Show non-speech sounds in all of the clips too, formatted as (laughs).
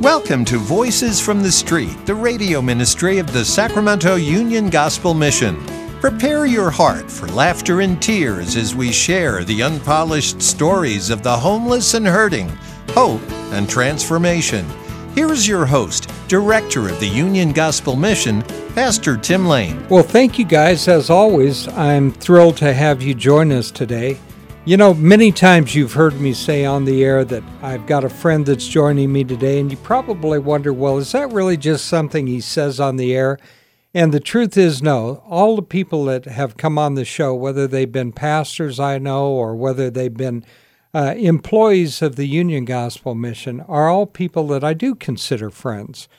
Welcome to Voices from the Street, the radio ministry of the Sacramento Union Gospel Mission. Prepare your heart for laughter and tears as we share the unpolished stories of the homeless and hurting, hope and transformation. Here is your host, Director of the Union Gospel Mission, Pastor Tim Lane. Well, thank you guys. As always, I'm thrilled to have you join us today. You know, many times you've heard me say on the air that I've got a friend that's joining me today, and you probably wonder, well, is that really just something he says on the air? And the truth is, no. All the people that have come on the show, whether they've been pastors I know or whether they've been uh, employees of the Union Gospel Mission, are all people that I do consider friends.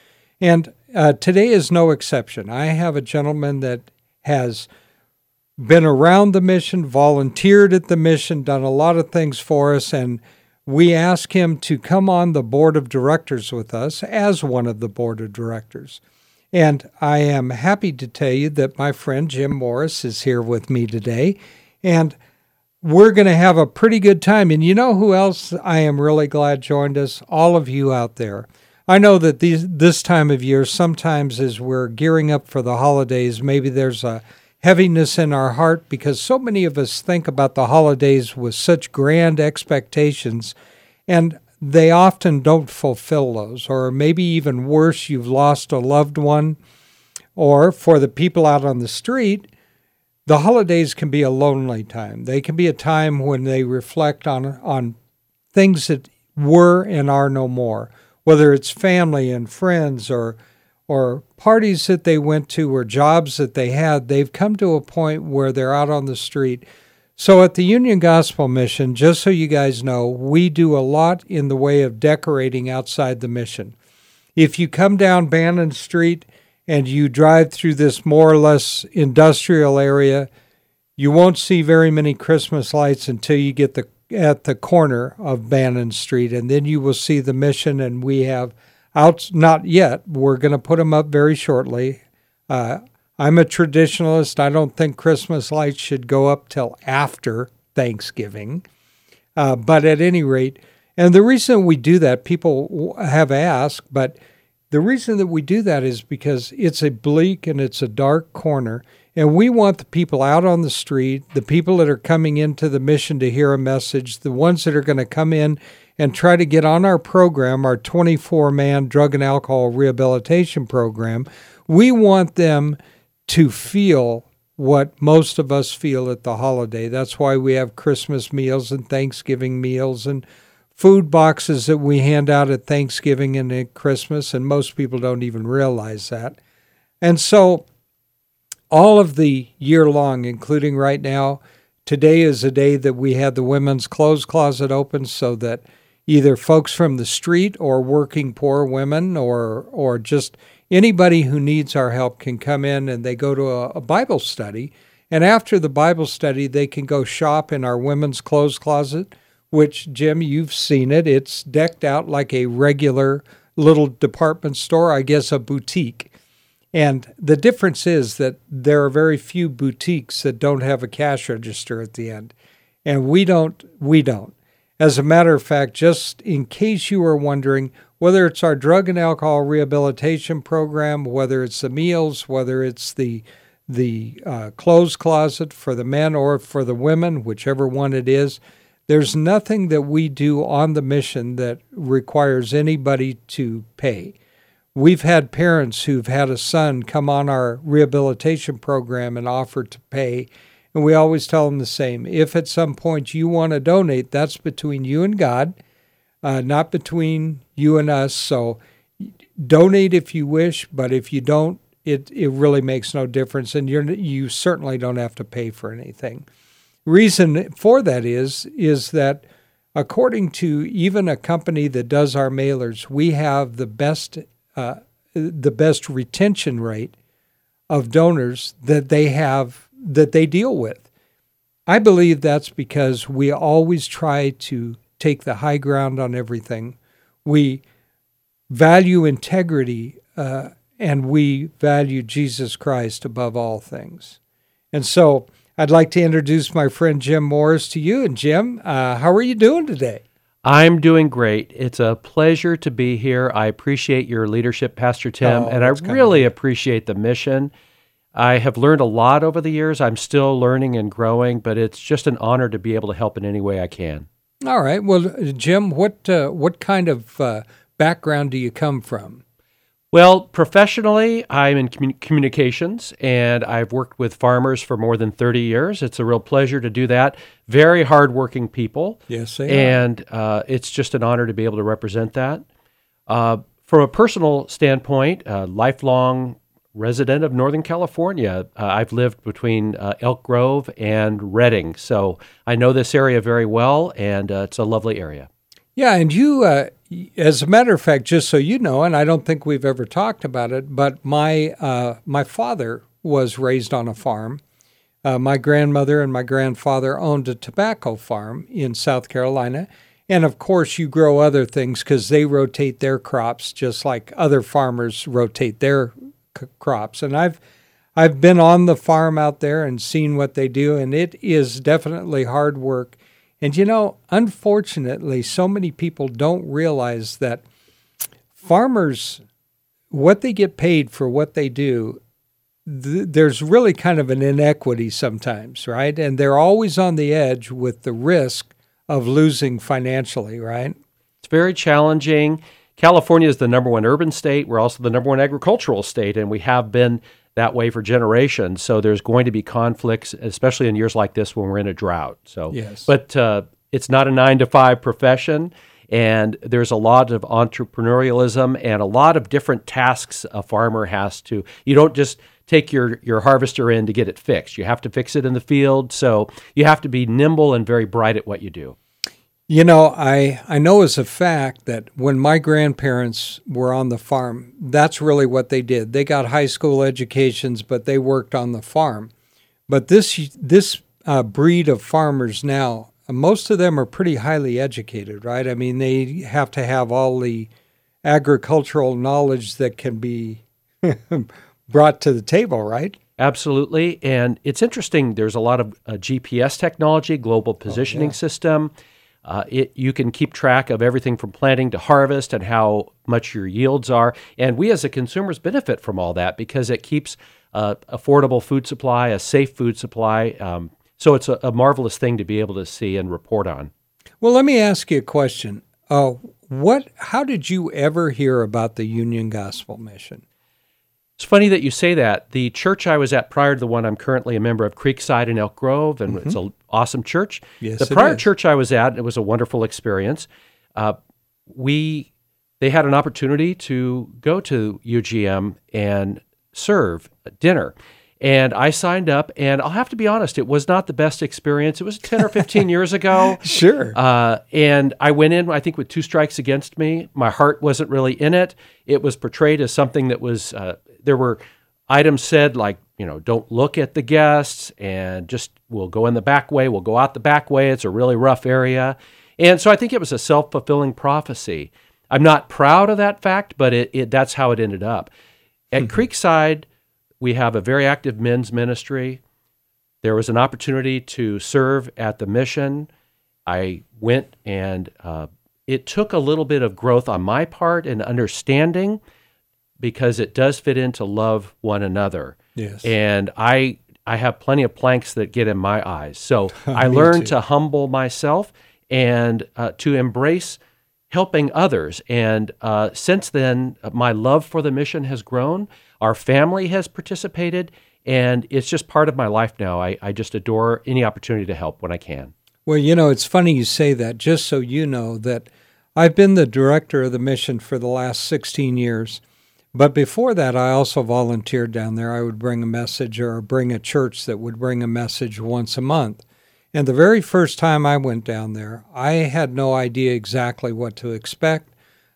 And uh, today is no exception. I have a gentleman that has been around the mission, volunteered at the mission, done a lot of things for us, and we ask him to come on the board of directors with us as one of the board of directors. And I am happy to tell you that my friend Jim Morris is here with me today. And we're going to have a pretty good time. And you know who else I am really glad joined us? All of you out there. I know that these, this time of year, sometimes as we're gearing up for the holidays, maybe there's a heaviness in our heart because so many of us think about the holidays with such grand expectations, and they often don't fulfill those. Or maybe even worse, you've lost a loved one. Or for the people out on the street, the holidays can be a lonely time. They can be a time when they reflect on, on things that were and are no more, whether it's family and friends or or parties that they went to or jobs that they had, they've come to a point where they're out on the street. So at the Union Gospel Mission, just so you guys know, we do a lot in the way of decorating outside the mission. If you come down Bannon Street and you drive through this more or less industrial area, you won't see very many Christmas lights until you get the at the corner of Bannon Street, and then you will see the mission, and we have out not yet. We're going to put them up very shortly. Uh, I'm a traditionalist. I don't think Christmas lights should go up till after Thanksgiving. Uh, but at any rate, and the reason we do that, people have asked, but the reason that we do that is because it's a bleak and it's a dark corner. And we want the people out on the street, the people that are coming into the mission to hear a message, the ones that are going to come in and try to get on our program, our 24 man drug and alcohol rehabilitation program, we want them to feel what most of us feel at the holiday. That's why we have Christmas meals and Thanksgiving meals and food boxes that we hand out at Thanksgiving and at Christmas, and most people don't even realize that. And so, all of the year long, including right now, today is a day that we had the women's clothes closet open so that either folks from the street or working poor women or or just anybody who needs our help can come in and they go to a, a Bible study. And after the Bible study, they can go shop in our women's clothes closet, which, Jim, you've seen it. It's decked out like a regular little department store, I guess a boutique. And the difference is that there are very few boutiques that don't have a cash register at the end. And we don't, we don't. As a matter of fact, just in case you are wondering, whether it's our drug and alcohol rehabilitation program, whether it's the meals, whether it's the the uh, clothes closet for the men or for the women, whichever one it is, there's nothing that we do on the mission that requires anybody to pay. We've had parents who've had a son come on our rehabilitation program and offer to pay, and we always tell them the same. If at some point you want to donate, that's between you and God, uh, not between you and us. So donate if you wish, but if you don't, it, it really makes no difference. And you're, you certainly don't have to pay for anything. Reason for that is, is that according to even a company that does our mailers, we have the best, uh, the best retention rate of donors that they have that they deal with. I believe that's because we always try to take the high ground on everything. We value integrity uh, and we value Jesus Christ above all things. And so I'd like to introduce my friend Jim Morris to you. And Jim, uh, how are you doing today? I'm doing great. It's a pleasure to be here. I appreciate your leadership, Pastor Tim, Oh, and I really appreciate the mission. I have learned a lot over the years. I'm still learning and growing, but it's just an honor to be able to help in any way I can. All right. Well, Jim, what uh, what kind of uh, background do you come from? Well, professionally, I'm in commu- communications and I've worked with farmers for more than 30 years. It's a real pleasure to do that. Very hardworking people. Yes, they and uh, it's just an honor to be able to represent that. Uh, from a personal standpoint, a lifelong resident of Northern California, uh, I've lived between uh, Elk Grove and Redding, so I know this area very well, and uh, it's a lovely area. Yeah, and you, uh, as a matter of fact, just so you know, and I don't think we've ever talked about it, but my uh, my father was raised on a farm. Uh, my grandmother and my grandfather owned a tobacco farm in South Carolina, and of course, you grow other things because they rotate their crops just like other farmers rotate their c- crops. And I've I've been on the farm out there and seen what they do, and it is definitely hard work. And you know, unfortunately, so many people don't realize that farmers, what they get paid for what they do, th- there's really kind of an inequity sometimes, right? And they're always on the edge with the risk of losing financially, right? It's very challenging. California is the number one urban state. We're also the number one agricultural state, and we have been that way for generations. So there's going to be conflicts, especially in years like this when we're in a drought. So, Yes. but uh, it's not a nine to five profession, and there's a lot of entrepreneurialism and a lot of different tasks a farmer has to. You don't just take your your harvester in to get it fixed. You have to fix it in the field. So you have to be nimble and very bright at what you do. You know, I, I know as a fact that when my grandparents were on the farm, that's really what they did. They got high school educations, but they worked on the farm. But this this uh, breed of farmers now, most of them are pretty highly educated, right? I mean, they have to have all the agricultural knowledge that can be (laughs) brought to the table, right? Absolutely. And it's interesting. There's a lot of uh, GPS technology, global positioning system. Uh, it, you can keep track of everything from planting to harvest and how much your yields are. And we as a consumers benefit from all that because it keeps uh, affordable food supply, a safe food supply. Um, so it's a, a marvelous thing to be able to see and report on. Well, let me ask you a question. Uh, what? How did you ever hear about the Union Gospel Mission? It's funny that you say that. The church I was at prior to the one I'm currently a member of, Creekside in Elk Grove, and it's an awesome church. Yes, the prior church I was at, it was a wonderful experience. Uh, we they had an opportunity to go to UGM and serve dinner. And I signed up, and I'll have to be honest, it was not the best experience. It was 10 or 15 (laughs) years ago. Sure. Uh, and I went in, I think, with two strikes against me. My heart wasn't really in it. It was portrayed as something that was, uh, there were items said like, you know, don't look at the guests and just we'll go in the back way, we'll go out the back way. It's a really rough area. And so I think it was a self fulfilling prophecy. I'm not proud of that fact, but it, it that's how it ended up. At Creekside, we have a very active men's ministry. There was an opportunity to serve at the mission. I went and uh, it took a little bit of growth on my part and understanding because it does fit into love one another. Yes. And I I have plenty of planks that get in my eyes. So (laughs) I learned too. to humble myself and uh, to embrace helping others. And uh, since then, my love for the mission has grown. Our family has participated, and it's just part of my life now. I, I just adore any opportunity to help when I can. Well, you know, it's funny you say that, just so you know that I've been the director of the mission for the last 16 years. But before that, I also volunteered down there. I would bring a message or bring a church that would bring a message once a month. And the very first time I went down there, I had no idea exactly what to expect.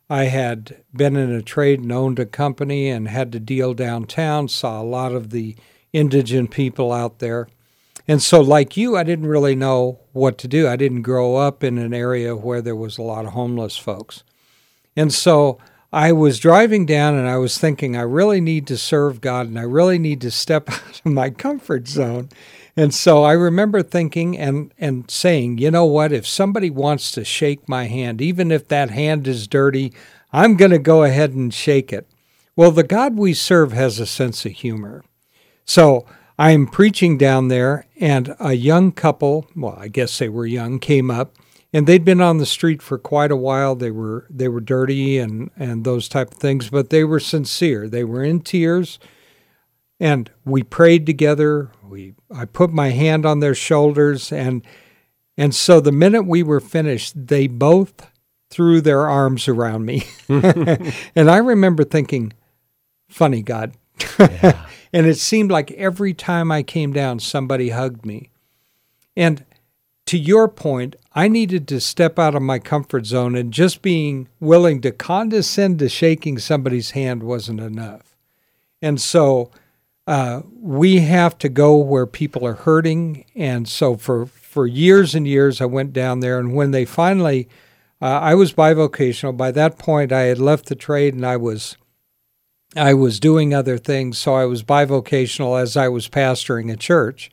I had been in a trade and owned a company and had to deal downtown, saw a lot of the indigent people out there. And so, like you, I didn't really know what to do. I didn't grow up in an area where there was a lot of homeless folks. And so I was driving down and I was thinking, I really need to serve God and I really need to step (laughs) out of my comfort zone. and so I remember thinking and, and saying, you know what, if somebody wants to shake my hand, even if that hand is dirty, I'm going to go ahead and shake it. Well, the God we serve has a sense of humor. So I'm preaching down there, and a young couple, well, I guess they were young, came up, and they'd been on the street for quite a while. They were they were dirty and and those type of things, but they were sincere. They were in tears, and we prayed together. We I put my hand on their shoulders, and and so the minute we were finished, they both threw their arms around me, (laughs) and I remember thinking, "Funny God." Yeah. (laughs) And it seemed like every time I came down, somebody hugged me. And to your point, I needed to step out of my comfort zone, and just being willing to condescend to shaking somebody's hand wasn't enough. And so uh, we have to go where people are hurting. And so for, for years and years, I went down there. And when they finally, uh, I was bivocational. By that point, I had left the trade and I was I was doing other things, so I was bivocational as I was pastoring a church,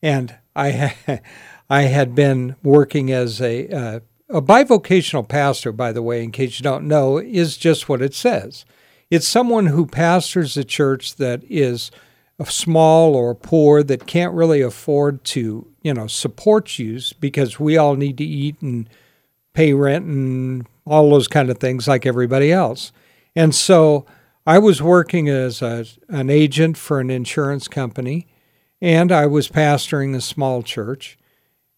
and I (laughs) had, I had been working as a uh, a bivocational pastor. By the way, in case you don't know, is just what it says. It's someone who pastors a church that is small or poor that can't really afford to you know support you because we all need to eat and pay rent and all those kind of things like everybody else, and so I was working as a, an agent for an insurance company, and I was pastoring a small church,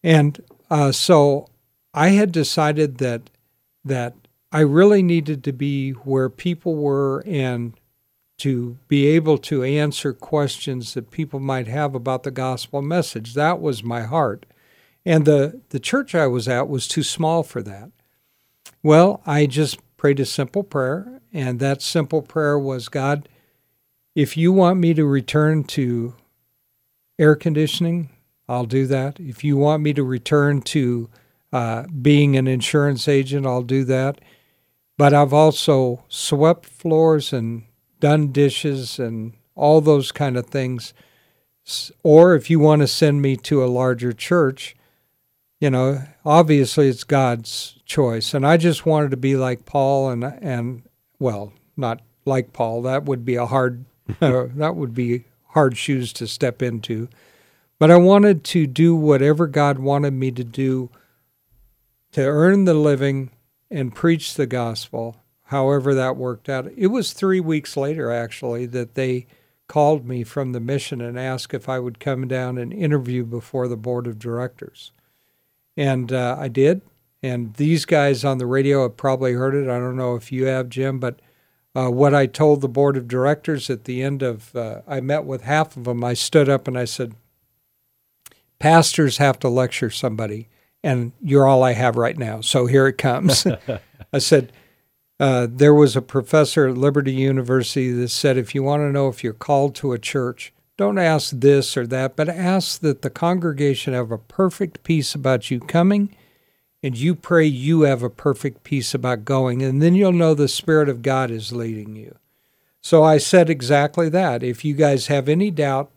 and uh, so I had decided that that I really needed to be where people were and to be able to answer questions that people might have about the gospel message. That was my heart. And the, the church I was at was too small for that. Well, I just prayed a simple prayer and that simple prayer was God, if you want me to return to air conditioning, I'll do that. If you want me to return to uh, being an insurance agent, I'll do that. But I've also swept floors and done dishes and all those kind of things. Or if you want to send me to a larger church, you know, obviously it's God's choice. And I just wanted to be like Paul and and well, not like Paul. That would be a hard uh, (laughs) that would be hard shoes to step into. But I wanted to do whatever God wanted me to do to earn the living and preach the gospel, however that worked out. It was three weeks later, actually, that they called me from the mission and asked if I would come down and interview before the board of directors. And uh, I did. And these guys on the radio have probably heard it. I don't know if you have, Jim, but uh, what I told the board of directors at the end of, uh, I met with half of them. I stood up and I said, Pastors have to lecture somebody, and you're all I have right now. So here it comes. (laughs) I said, uh, there was a professor at Liberty University that said, if you want to know if you're called to a church, don't ask this or that, but ask that the congregation have a perfect peace about you coming and you pray you have a perfect peace about going, and then you'll know the Spirit of God is leading you. So I said exactly that. If you guys have any doubt,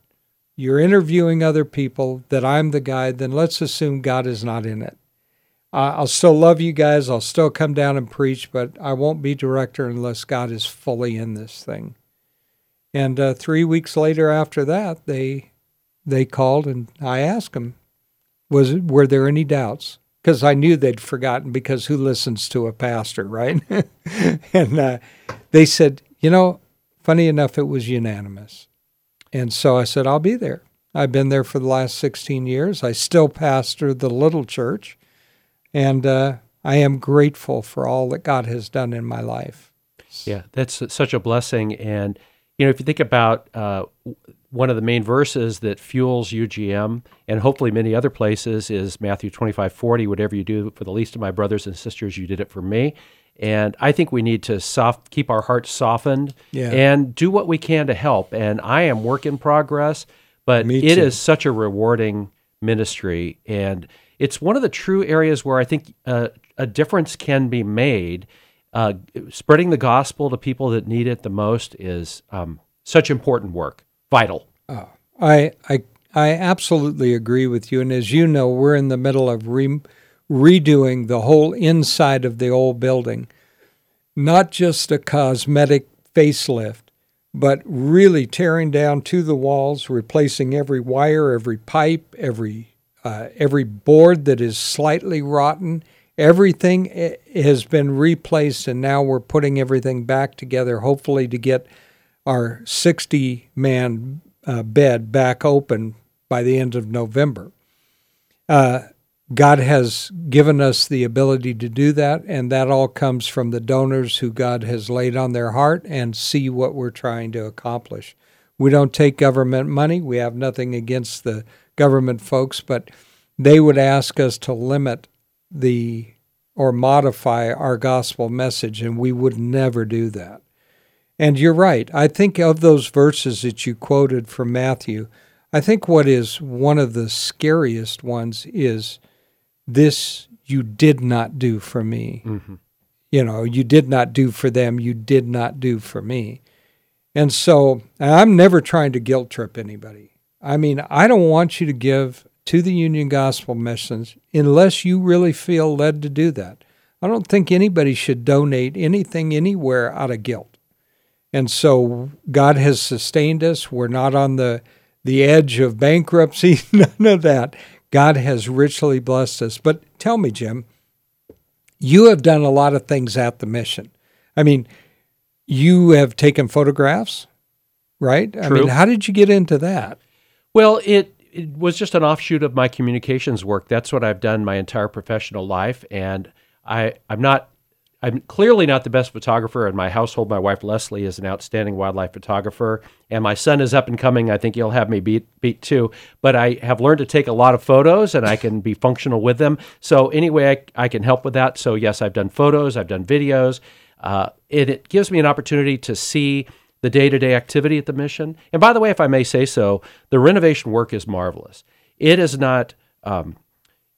you're interviewing other people, that I'm the guy, then let's assume God is not in it. I'll still love you guys. I'll still come down and preach, but I won't be director unless God is fully in this thing. And uh, three weeks later, after that, they they called and I asked them, "Was were there any doubts?" because I knew they'd forgotten because who listens to a pastor, right? (laughs) and uh, they said, you know, funny enough, it was unanimous. And so I said, I'll be there. I've been there for the last 16 years. I still pastor the little church. And uh, I am grateful for all that God has done in my life. Yeah, that's such a blessing. And, you know, if you think about uh, one of the main verses that fuels UGM and hopefully many other places is Matthew 25 40. Whatever you do for the least of my brothers and sisters, you did it for me. And I think we need to soft, keep our hearts softened yeah. and do what we can to help. And I am work in progress, but it is such a rewarding ministry. And it's one of the true areas where I think uh, a difference can be made. Uh, spreading the gospel to people that need it the most is um, such important work vital. Uh, I, I, I absolutely agree with you. And as you know, we're in the middle of re- redoing the whole inside of the old building, not just a cosmetic facelift, but really tearing down to the walls, replacing every wire, every pipe, every uh, every board that is slightly rotten. Everything has been replaced, and now we're putting everything back together, hopefully to get our 60 man uh, bed back open by the end of November. Uh, God has given us the ability to do that, and that all comes from the donors who God has laid on their heart and see what we're trying to accomplish. We don't take government money. We have nothing against the government folks, but they would ask us to limit the or modify our gospel message, and we would never do that. And you're right. I think of those verses that you quoted from Matthew, I think what is one of the scariest ones is this you did not do for me. Mm-hmm. You know, you did not do for them, you did not do for me. And so I'm never trying to guilt trip anybody. I mean, I don't want you to give to the Union Gospel Missions unless you really feel led to do that. I don't think anybody should donate anything anywhere out of guilt. And so God has sustained us. We're not on the the edge of bankruptcy, (laughs) none of that. God has richly blessed us. But tell me, Jim, you have done a lot of things at the mission. I mean, you have taken photographs, right? True. I mean, how did you get into that? Well, it it was just an offshoot of my communications work. That's what I've done my entire professional life, and I I'm not I'm clearly not the best photographer in my household. My wife Leslie is an outstanding wildlife photographer, and my son is up and coming. I think he'll have me beat beat too. But I have learned to take a lot of photos, and I can be functional with them. So anyway, I, I can help with that. So yes, I've done photos, I've done videos. Uh, it, it gives me an opportunity to see the day to day activity at the mission. And by the way, if I may say so, the renovation work is marvelous. It is not. Um,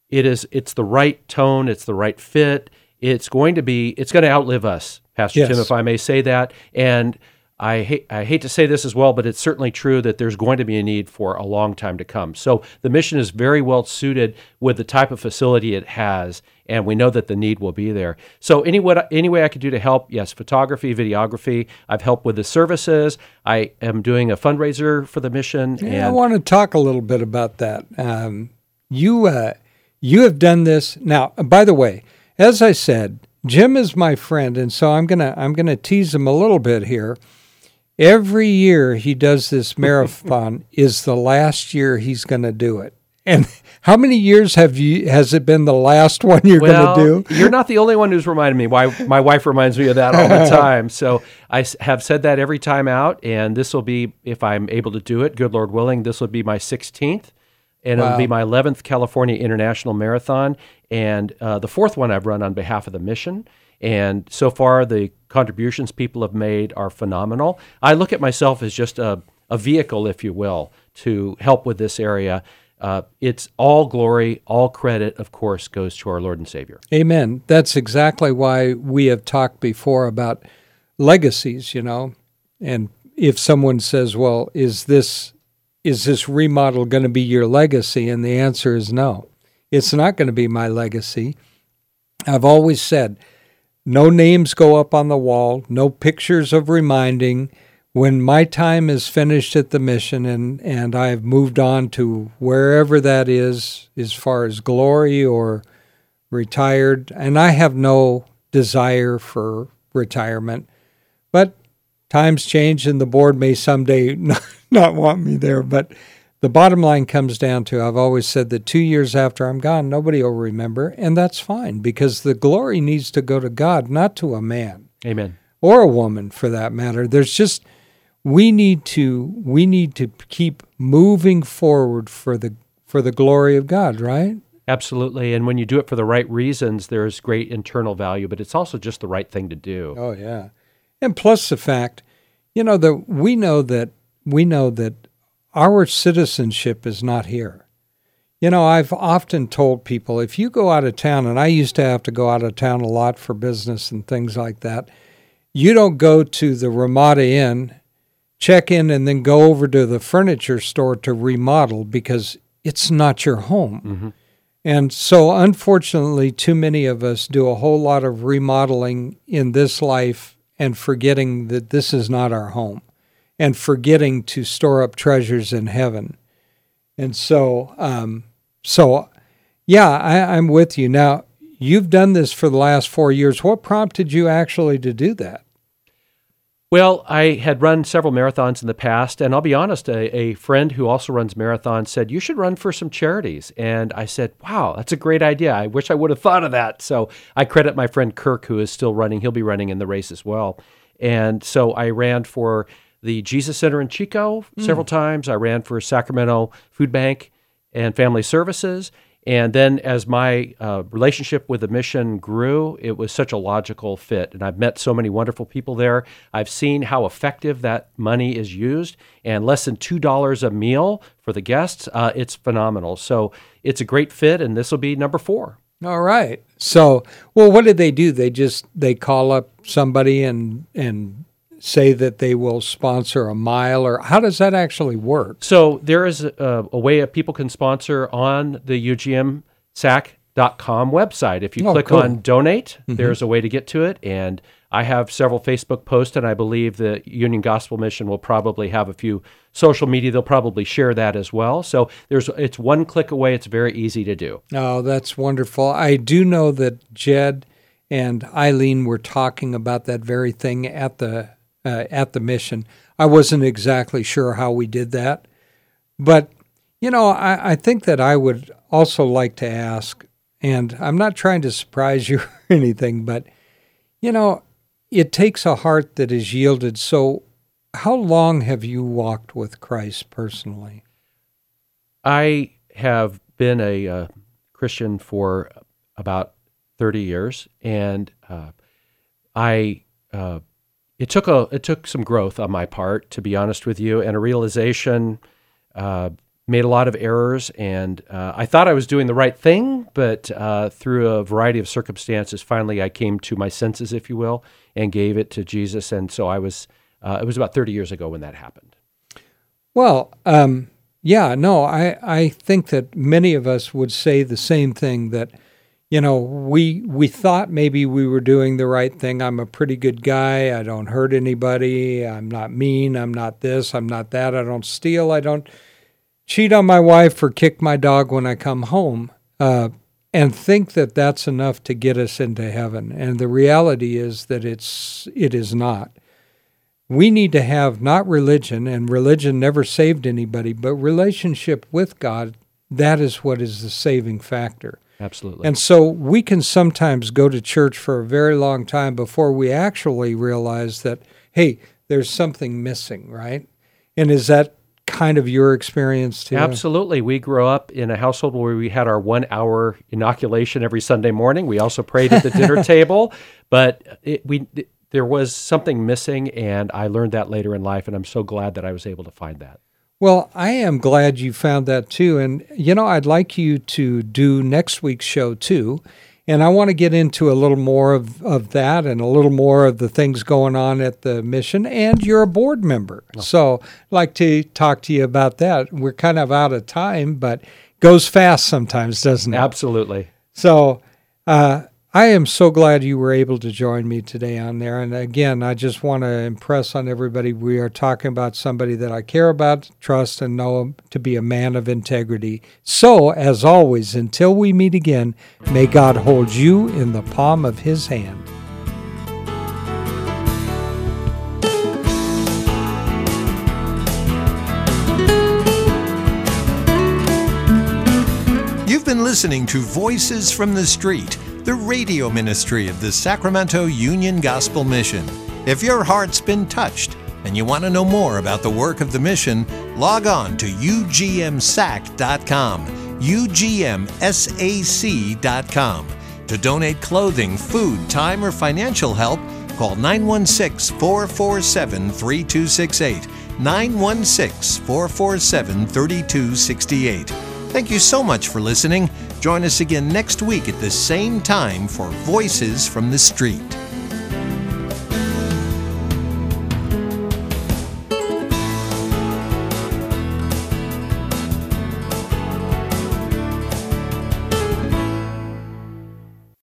it is. It's the right tone. It's the right fit it's going to be it's going to outlive us, Pastor yes. Tim, if I may say that. And I hate I hate to say this as well, but it's certainly true that there's going to be a need for a long time to come. So the mission is very well suited with the type of facility it has, and we know that the need will be there. So any what any way I could do to help? Yes, photography, videography. I've helped with the services. I am doing a fundraiser for the mission. Yeah, I want to talk a little bit about that. Um, you uh, you have done this now. By the way, as I said, Jim is my friend, and so I'm gonna I'm gonna tease him a little bit here. Every year he does this (laughs) marathon is the last year he's going to do it. And how many years have you has it been the last one you're well, going to do? You're not the only one who's reminded me. Why my wife reminds me of that all the (laughs) time. So I have said that every time out, and this will be if I'm able to do it. Good Lord willing, this will be my 16th and wow. it'll be my 11th California International Marathon and uh, the fourth one I've run on behalf of the mission. And so far, the contributions people have made are phenomenal. I look at myself as just a, a vehicle, if you will, to help with this area. Uh, it's all glory, all credit, of course, goes to our Lord and Savior. Amen. That's exactly why we have talked before about legacies, you know. And if someone says, well, is this is this remodel going to be your legacy? And the answer is no. It's not going to be my legacy. I've always said no names go up on the wall, no pictures of reminding. When my time is finished at the mission and, and I've moved on to wherever that is, as far as glory or retired, and I have no desire for retirement, times change and the board may someday (laughs) not, not want me there. But the bottom line comes down to I've always said that two years after I'm gone, nobody will remember, and that's fine because the glory needs to go to God, not to a man. Amen. Or a woman for that matter. There's just we need to we need to keep moving forward for the for the glory of God, right? Absolutely. And when you do it for the right reasons, there's great internal value, but it's also just the right thing to do. Oh yeah. And plus the fact, you know, that we know that we know that our citizenship is not here. You know, I've often told people if you go out of town, and I used to have to go out of town a lot for business and things like that, you don't go to the Ramada Inn, check in and then go over to the furniture store to remodel because it's not your home. Mm-hmm. And so, unfortunately, too many of us do a whole lot of remodeling in this life and forgetting that this is not our home and forgetting to store up treasures in heaven. And so, um, so yeah, I, I'm with you. Now, you've done this for the last four years. What prompted you actually to do that? Well, I had run several marathons in the past, and I'll be honest, a, a, friend who also runs marathons said, You should run for some charities. And I said, Wow, that's a great idea. I wish I would have thought of that. So I credit my friend Kirk, who is still running. He'll be running in the race as well. And so I ran for the Jesus Center in Chico mm. several times. I ran for Sacramento Food Bank and Family Services. And then as my uh, relationship with the mission grew, it was such a logical fit. And I've met so many wonderful people there. I've seen how effective that money is used, and less than $2 a meal for the guests. Uh, it's phenomenal. So it's a great fit, and this will be number four. All right. So, well, what did they do? They just they call up somebody and and say that they will sponsor a mile, or how does that actually work? So there is a, a way that people can sponsor on the UGMSAC.com website. If you oh, click cool. on donate, mm-hmm. there's a way to get to it. And I have several Facebook posts, and I believe the Union Gospel Mission will probably have a few social media. They'll probably share that as well. So there's it's one click away. It's very easy to do. Oh, that's wonderful. I do know that Jed and Eileen were talking about that very thing at the uh, at the mission. I wasn't exactly sure how we did that. But, you know, I, I think that I would also like to ask, and I'm not trying to surprise (laughs) you or anything, but, you know, it takes a heart that is yielded. So, how long have you walked with Christ personally? I have been a uh, Christian for about 30 years, and uh, I uh, it took a it took some growth on my part, to be honest with you, and a realization. Uh, made a lot of errors, and uh, I thought I was doing the right thing, but uh, through a variety of circumstances, finally I came to my senses, if you will, and gave it to Jesus. And so I was. Uh, it was about thirty years ago when that happened. Well, um, yeah, no, I I think that many of us would say the same thing that you know, we we thought maybe we were doing the right thing. I'm a pretty good guy. I don't hurt anybody. I'm not mean. I'm not this. I'm not that. I don't steal. I don't cheat on my wife or kick my dog when I come home. Uh, and think that that's enough to get us into heaven. And the reality is that it's it is not. We need to have not religion, and religion never saved anybody, but relationship with God. That is what is the saving factor. Absolutely. And so we can sometimes go to church for a very long time before we actually realize that, hey, there's something missing, right? And is that kind of your experience too? Absolutely. We grew up in a household where we had our one hour inoculation every Sunday morning. We also prayed at the dinner (laughs) table, but it, we. It, there was something missing, and I learned that later in life, and I'm so glad that I was able to find that. Well, I am glad you found that too. And, you know, I'd like you to do next week's show too. And I want to get into a little more of, of that and a little more of the things going on at the mission. And you're a board member. Oh. So I'd like to talk to you about that. We're kind of out of time, but goes fast sometimes, doesn't it? Absolutely. So uh, I am so glad you were able to join me today on there. And again, I just want to impress on everybody we are talking about somebody that I care about, trust, and know to be a man of integrity. So, as always, until we meet again, may God hold you in the palm of his hand. You've been listening to Voices from the Street the radio ministry of the Sacramento Union Gospel Mission. If your heart's been touched and you want to know more about the work of the mission, log on to ugmsac.com, ugmsac.com. To donate clothing, food, time, or financial help, call 916 447 3268. 916 447 3268. Thank you so much for listening. Join us again next week at the same time for Voices from the Street.